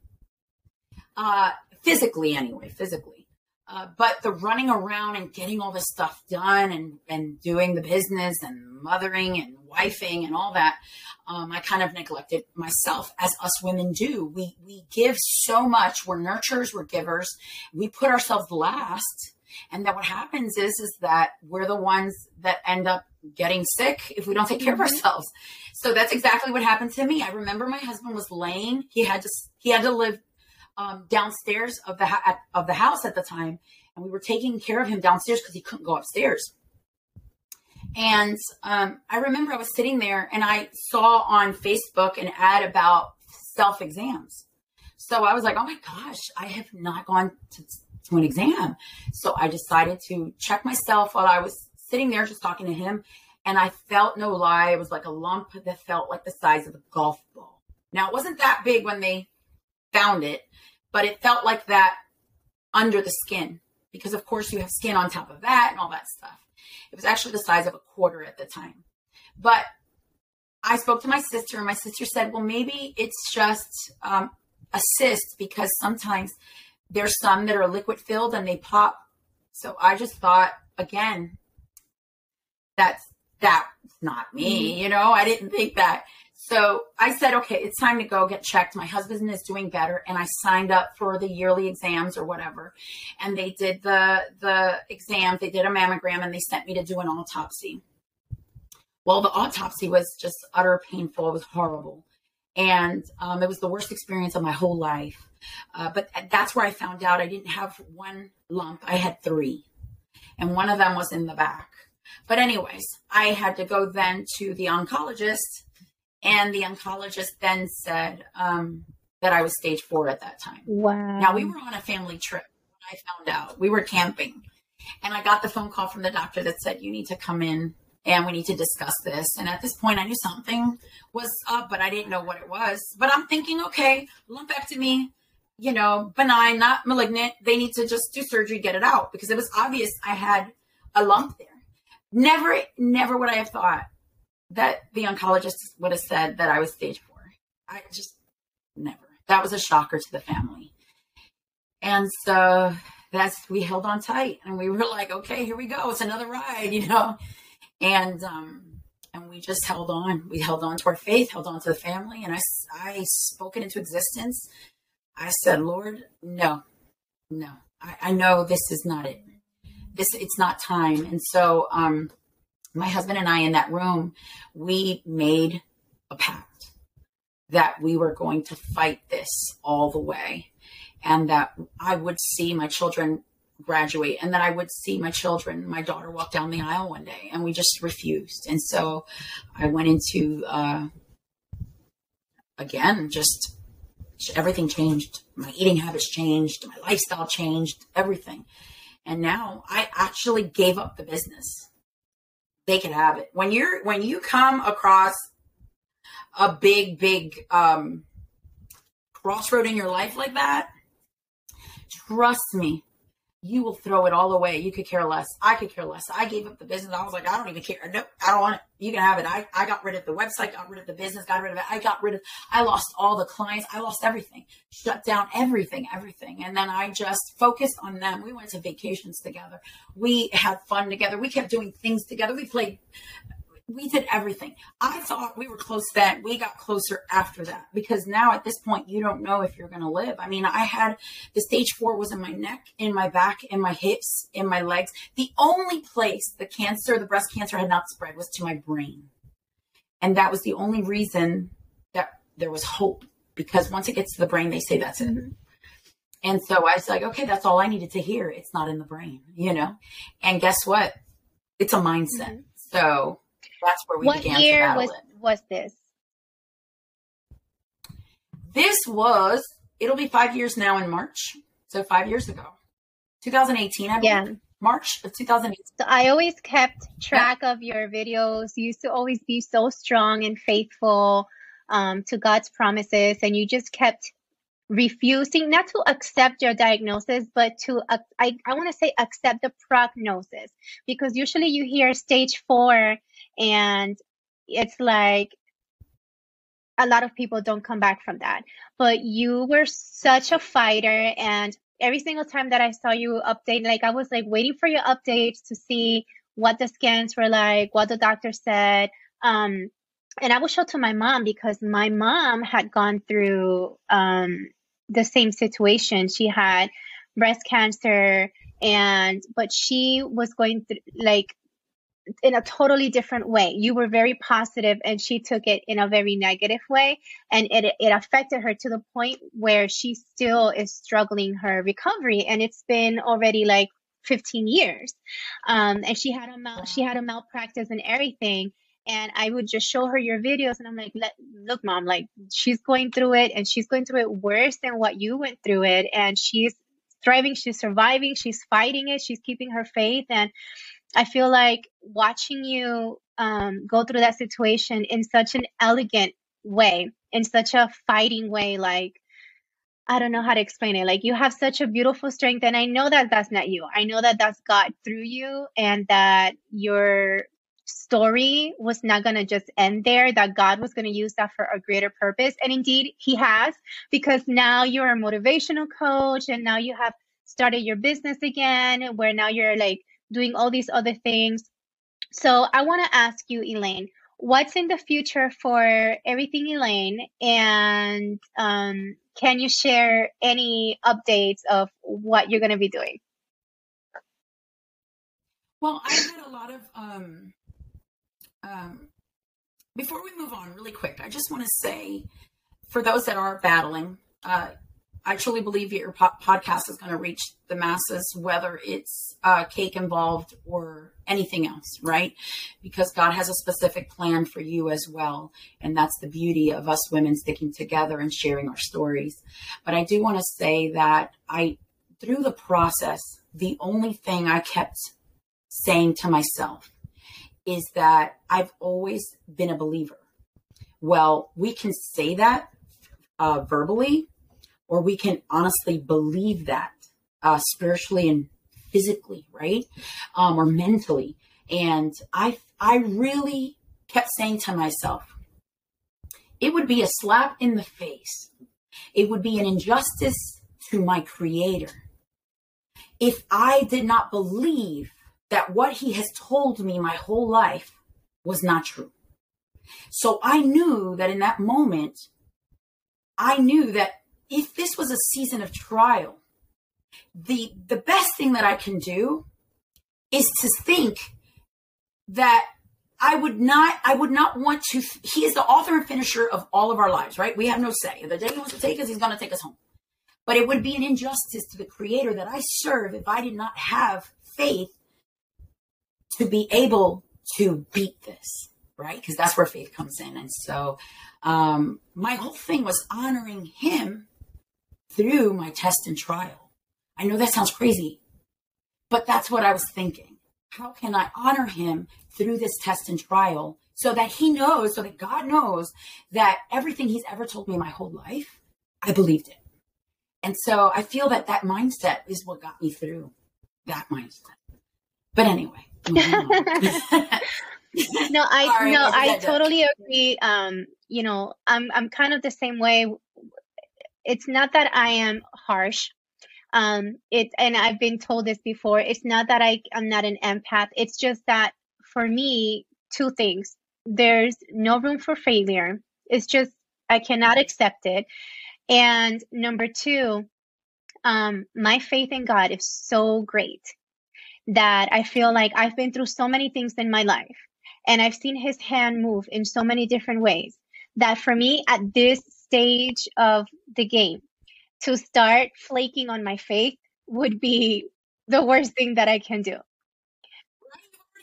Uh, physically, anyway, physically. Uh, but the running around and getting all this stuff done and, and doing the business and mothering and wifing and all that, um, I kind of neglected myself as us women do. We, we give so much. We're nurturers, we're givers. We put ourselves last. And then what happens is, is that we're the ones that end up getting sick if we don't take care of mm-hmm. ourselves. So that's exactly what happened to me. I remember my husband was laying, he had to, he had to live um, downstairs of the ha- of the house at the time, and we were taking care of him downstairs because he couldn't go upstairs. And um, I remember I was sitting there and I saw on Facebook an ad about self exams. So I was like, oh my gosh, I have not gone to, to an exam. So I decided to check myself while I was sitting there just talking to him. And I felt no lie, it was like a lump that felt like the size of a golf ball. Now, it wasn't that big when they found it, but it felt like that under the skin because, of course, you have skin on top of that and all that stuff. It was actually the size of a quarter at the time. But I spoke to my sister, and my sister said, Well, maybe it's just um, a cyst because sometimes there's some that are liquid filled and they pop. So I just thought, again, that's that's not me, mm-hmm. you know, I didn't think that. So I said, okay, it's time to go get checked. My husband is doing better. And I signed up for the yearly exams or whatever. And they did the, the exam, they did a mammogram and they sent me to do an autopsy. Well, the autopsy was just utter painful. It was horrible. And um, it was the worst experience of my whole life. Uh, but that's where I found out I didn't have one lump, I had three. And one of them was in the back. But, anyways, I had to go then to the oncologist and the oncologist then said um, that I was stage four at that time. Wow. Now, we were on a family trip when I found out. We were camping. And I got the phone call from the doctor that said, You need to come in and we need to discuss this. And at this point, I knew something was up, but I didn't know what it was. But I'm thinking, okay, lumpectomy, you know, benign, not malignant. They need to just do surgery, get it out because it was obvious I had a lump there. Never, never would I have thought that the oncologist would have said that I was stage four. I just never. That was a shocker to the family. And so that's we held on tight and we were like, okay, here we go. It's another ride, you know. And um and we just held on. We held on to our faith, held on to the family, and I I spoke it into existence. I said, Lord, no, no. I, I know this is not it. This it's not time. And so um my husband and I in that room, we made a pact that we were going to fight this all the way and that I would see my children graduate and that I would see my children, my daughter walk down the aisle one day and we just refused. And so I went into, uh, again, just everything changed. My eating habits changed, my lifestyle changed, everything. And now I actually gave up the business they can have it. When you're when you come across a big, big um, crossroad in your life like that, trust me, you will throw it all away. You could care less. I could care less. I gave up the business. I was like, I don't even care. Nope, I don't want it. You can have it. I, I got rid of the website, got rid of the business, got rid of it. I got rid of, I lost all the clients. I lost everything, shut down everything, everything. And then I just focused on them. We went to vacations together. We had fun together. We kept doing things together. We played we did everything. I thought we were close then. We got closer after that because now at this point, you don't know if you're going to live. I mean, I had the stage four was in my neck, in my back, in my hips, in my legs. The only place the cancer, the breast cancer had not spread was to my brain. And that was the only reason that there was hope because once it gets to the brain, they say that's it. And so I was like, okay, that's all I needed to hear. It's not in the brain, you know? And guess what? It's a mindset. Mm-hmm. So that's where we what began year was it. was this? This was it'll be five years now in March. So five years ago. 2018, I believe. Yeah. March of 2018. So I always kept track yeah. of your videos. You used to always be so strong and faithful um, to God's promises, and you just kept refusing not to accept your diagnosis but to uh, i, I want to say accept the prognosis. Because usually you hear stage four and it's like a lot of people don't come back from that. But you were such a fighter and every single time that i saw you update like i was like waiting for your updates to see what the scans were like what the doctor said um and I would show to my mom because my mom had gone through um, the same situation. She had breast cancer and but she was going through like in a totally different way. You were very positive and she took it in a very negative way and it it affected her to the point where she still is struggling her recovery and it's been already like 15 years. Um, and she had a mal- she had a malpractice and everything and I would just show her your videos and I'm like, look, mom, like she's going through it and she's going through it worse than what you went through it. And she's thriving, she's surviving, she's fighting it, she's keeping her faith. And I feel like watching you um, go through that situation in such an elegant way, in such a fighting way, like, I don't know how to explain it. Like you have such a beautiful strength, and I know that that's not you. I know that that's God through you, and that you're story was not going to just end there, that God was going to use that for a greater purpose. And indeed, He has, because now you're a motivational coach and now you have started your business again, where now you're like doing all these other things. So I want to ask you, Elaine, what's in the future for everything Elaine? And um, can you share any updates of what you're going to be doing? Well, I had a lot of um, um, before we move on, really quick, I just want to say for those that are battling, uh, I truly believe that your po- podcast is going to reach the masses, whether it's uh, cake involved or anything else, right? Because God has a specific plan for you as well. And that's the beauty of us women sticking together and sharing our stories. But I do want to say that I, through the process, the only thing I kept saying to myself is that I've always been a believer. Well, we can say that uh, verbally, or we can honestly believe that uh, spiritually and physically, right? Um, or mentally. And I, I really kept saying to myself, it would be a slap in the face. It would be an injustice to my creator if I did not believe that what he has told me my whole life was not true. So I knew that in that moment, I knew that if this was a season of trial, the the best thing that I can do is to think that I would not I would not want to he is the author and finisher of all of our lives, right? We have no say. The day he wants to take us, he's gonna take us home. But it would be an injustice to the creator that I serve if I did not have faith to be able to beat this, right? Because that's where faith comes in. And so um, my whole thing was honoring him through my test and trial. I know that sounds crazy, but that's what I was thinking. How can I honor him through this test and trial so that he knows, so that God knows that everything he's ever told me my whole life, I believed it. And so I feel that that mindset is what got me through that mindset. But anyway, no, I Sorry, no, I totally agree. Um, you know, I'm I'm kind of the same way. It's not that I am harsh. Um, it and I've been told this before. It's not that I I'm not an empath. It's just that for me, two things. There's no room for failure. It's just I cannot accept it. And number two, um, my faith in God is so great that I feel like I've been through so many things in my life and I've seen his hand move in so many different ways that for me at this stage of the game to start flaking on my faith would be the worst thing that I can do.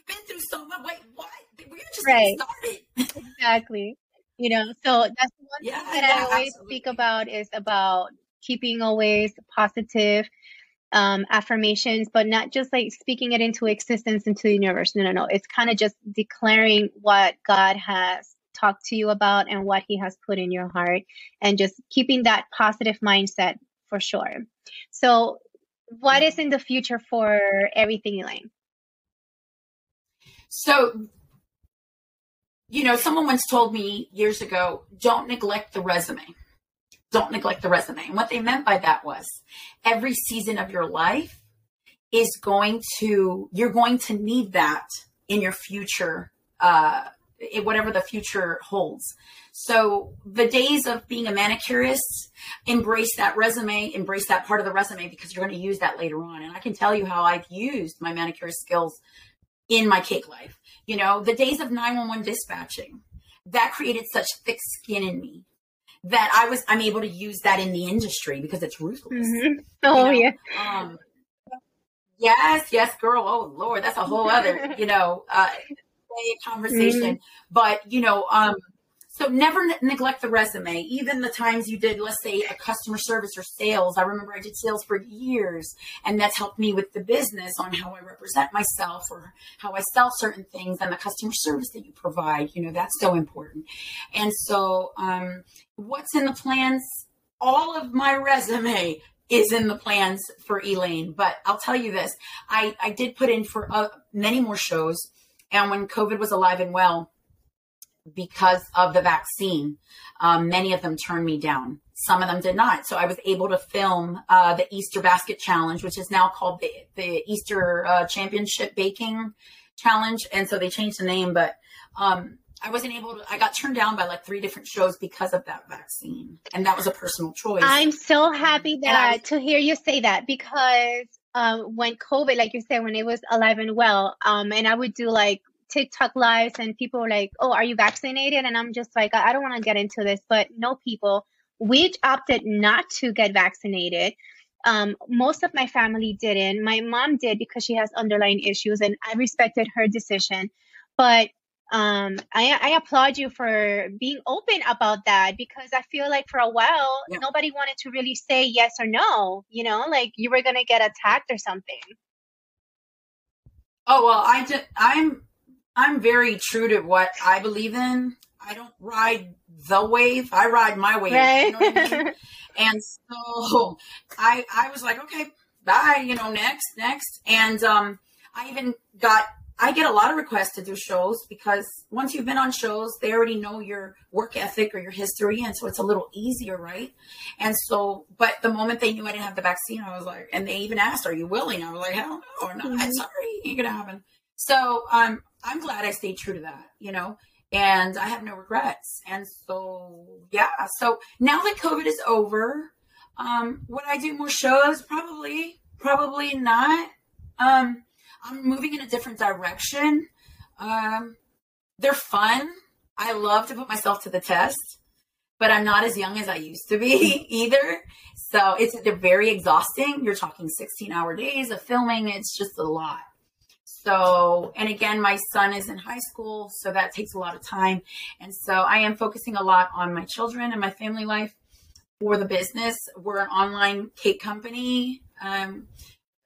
been through so much. Wait, what? We're just right. started. exactly. You know, so that's one yeah, thing that yeah, I always absolutely. speak about is about keeping always positive um, affirmations, but not just like speaking it into existence into the universe. No, no, no. It's kind of just declaring what God has talked to you about and what He has put in your heart, and just keeping that positive mindset for sure. So, what is in the future for everything, Elaine? So, you know, someone once told me years ago, don't neglect the resume don't neglect the resume. And what they meant by that was every season of your life is going to, you're going to need that in your future, uh, in whatever the future holds. So the days of being a manicurist, embrace that resume, embrace that part of the resume because you're going to use that later on. And I can tell you how I've used my manicurist skills in my cake life. You know, the days of 911 dispatching, that created such thick skin in me that I was I'm able to use that in the industry because it's ruthless. Mm-hmm. Oh you know? yeah. Um, yes, yes, girl. Oh Lord, that's a whole other you know uh, conversation. Mm-hmm. But you know, um, so never ne- neglect the resume. Even the times you did, let's say, a customer service or sales. I remember I did sales for years, and that's helped me with the business on how I represent myself or how I sell certain things and the customer service that you provide. You know, that's so important. And so, um, what's in the plans? All of my resume is in the plans for Elaine. But I'll tell you this: I I did put in for uh, many more shows, and when COVID was alive and well because of the vaccine. Um, many of them turned me down. Some of them did not. So I was able to film uh, the Easter Basket Challenge, which is now called the, the Easter uh, Championship Baking Challenge. And so they changed the name, but um, I wasn't able to, I got turned down by like three different shows because of that vaccine. And that was a personal choice. I'm so happy that was, to hear you say that because um, when COVID, like you said, when it was alive and well, um, and I would do like TikTok lives and people were like, "Oh, are you vaccinated?" And I'm just like, I don't want to get into this, but no, people, we opted not to get vaccinated. Um, most of my family didn't. My mom did because she has underlying issues, and I respected her decision. But um, I, I applaud you for being open about that because I feel like for a while yeah. nobody wanted to really say yes or no. You know, like you were gonna get attacked or something. Oh well, I just I'm I'm very true to what I believe in. I don't ride the wave. I ride my wave. Right. You know I mean? and so I I was like, okay, bye, you know, next, next. And um I even got I get a lot of requests to do shows because once you've been on shows, they already know your work ethic or your history. And so it's a little easier, right? And so, but the moment they knew I didn't have the vaccine, I was like, and they even asked, are you willing? I was like, hell no, or not. Mm-hmm. Sorry, ain't gonna happen. So um, I'm glad I stayed true to that, you know, and I have no regrets. And so, yeah. So now that COVID is over, um, would I do more shows? Probably, probably not. Um, I'm moving in a different direction. Um, they're fun. I love to put myself to the test, but I'm not as young as I used to be either. So it's they're very exhausting. You're talking 16 hour days of filming. It's just a lot. So, and again, my son is in high school, so that takes a lot of time. And so I am focusing a lot on my children and my family life for the business. We're an online cake company. Um,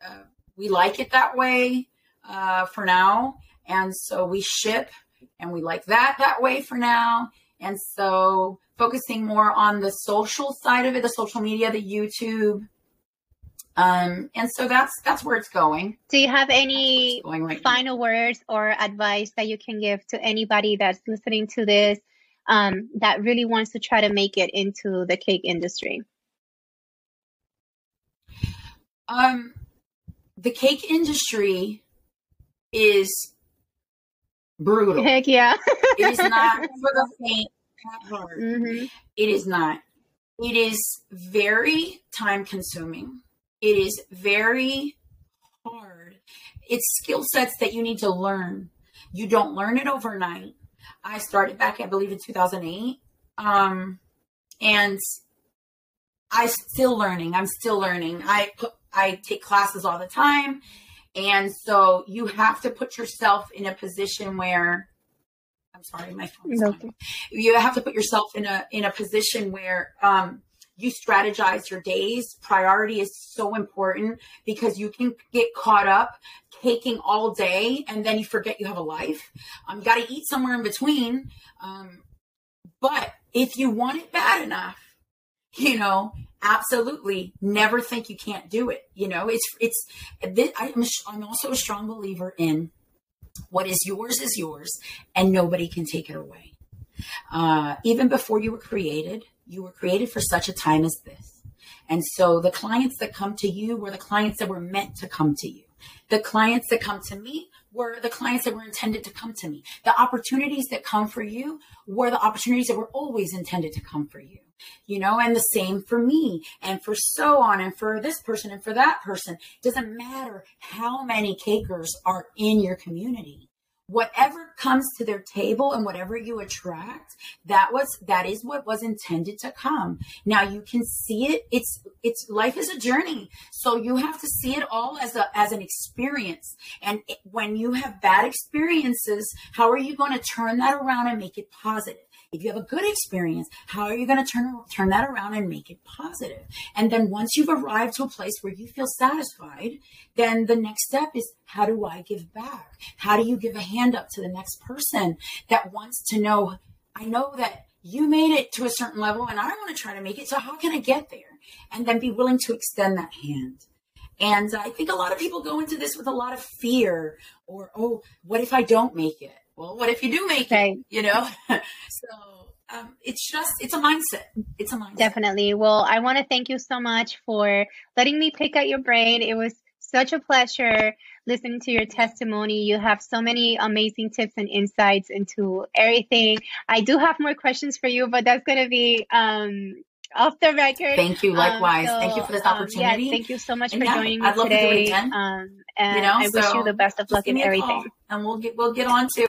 uh, we like it that way uh, for now. And so we ship and we like that that way for now. And so focusing more on the social side of it, the social media, the YouTube, um, and so that's that's where it's going. Do you have any right final now. words or advice that you can give to anybody that's listening to this um, that really wants to try to make it into the cake industry? Um, the cake industry is brutal. Heck yeah! it is not for the faint heart. Mm-hmm. It is not. It is very time consuming it is very hard. It's skill sets that you need to learn. You don't learn it overnight. I started back, I believe, in 2008. Um, and I'm still learning. I'm still learning. I I take classes all the time. And so you have to put yourself in a position where I'm sorry, my phone's okay. You have to put yourself in a in a position where um, you strategize your days. Priority is so important because you can get caught up caking all day and then you forget you have a life. Um, you got to eat somewhere in between. Um, but if you want it bad enough, you know, absolutely never think you can't do it. You know, it's, it's, I'm, I'm also a strong believer in what is yours is yours and nobody can take it away. Uh, even before you were created, you were created for such a time as this. And so the clients that come to you were the clients that were meant to come to you. The clients that come to me were the clients that were intended to come to me. The opportunities that come for you were the opportunities that were always intended to come for you. You know, and the same for me and for so on and for this person and for that person. It doesn't matter how many cakers are in your community. Whatever comes to their table and whatever you attract that was that is what was intended to come. Now you can see it. It's it's life is a journey. So you have to see it all as a as an experience. And it, when you have bad experiences how are you going to turn that around and make it positive if you have a good experience, how are you going to turn turn that around and make it positive? And then once you've arrived to a place where you feel satisfied, then the next step is how do I give back? How do you give a hand up to the next person that wants to know I know that you made it to a certain level and I want to try to make it. So how can I get there? And then be willing to extend that hand. And I think a lot of people go into this with a lot of fear or, oh, what if I don't make it? Well, what if you do make it? You know, so um, it's just it's a mindset. It's a mindset. Definitely. Well, I want to thank you so much for letting me pick at your brain. It was such a pleasure listening to your testimony. You have so many amazing tips and insights into everything. I do have more questions for you, but that's going to be um, off the record. Thank you. Um, Likewise. Um, so, thank you for this opportunity. Um, yes, thank you so much and for yeah, joining me I'd love today. To do it again. Um, and you know, I wish you the best of luck in everything. And we'll get we'll get on to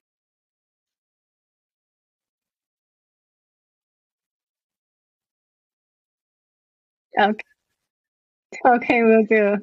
Okay. Okay, we'll do.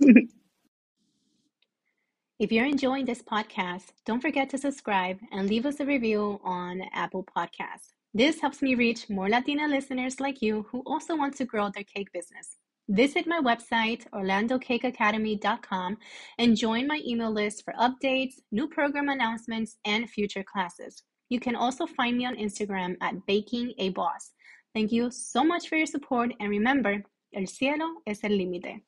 If you're enjoying this podcast, don't forget to subscribe and leave us a review on Apple Podcasts. This helps me reach more Latina listeners like you who also want to grow their cake business. Visit my website, orlandocakeacademy.com, and join my email list for updates, new program announcements, and future classes. You can also find me on Instagram at Baking a Boss. Thank you so much for your support, and remember, El cielo es el límite.